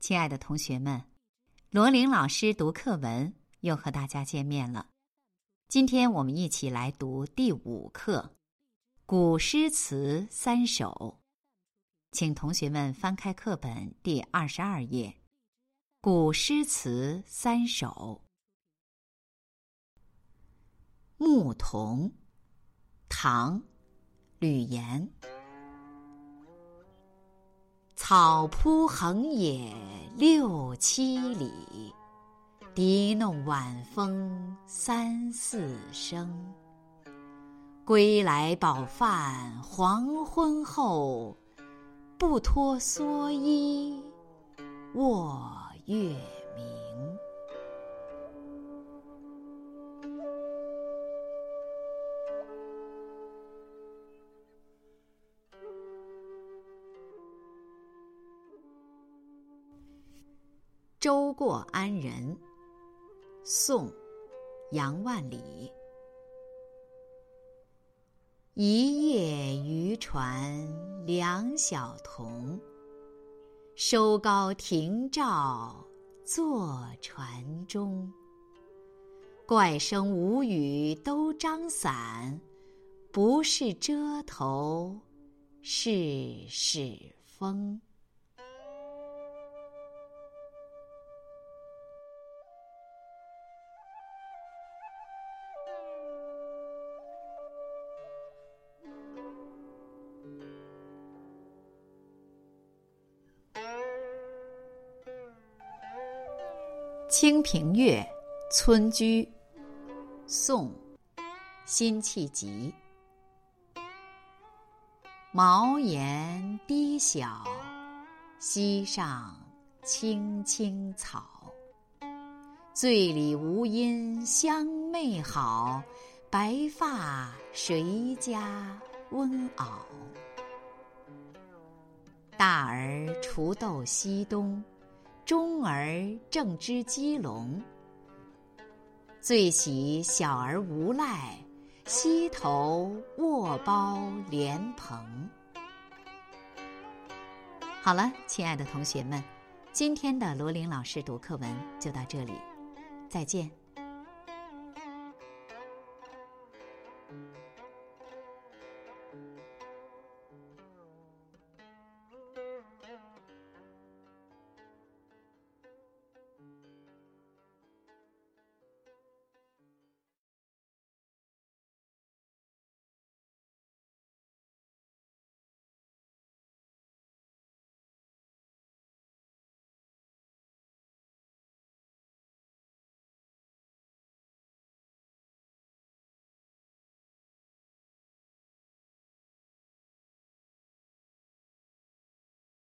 亲爱的同学们，罗琳老师读课文又和大家见面了。今天我们一起来读第五课《古诗词三首》，请同学们翻开课本第二十二页，《古诗词三首》。牧童，唐，吕岩。草铺横野六七里，笛弄晚风三四声。归来饱饭黄昏后，不脱蓑衣卧月舟过安仁，宋·杨万里。一叶渔船两小童，收篙停棹坐船中。怪声无语都张伞，不是遮头是使风。《清平乐·村居》宋·辛弃疾。茅檐低小，溪上青青草。醉里吴音相媚好，白发谁家翁媪？大儿锄豆溪东。中儿正织鸡笼，最喜小儿无赖，溪头卧剥莲蓬。好了，亲爱的同学们，今天的罗琳老师读课文就到这里，再见。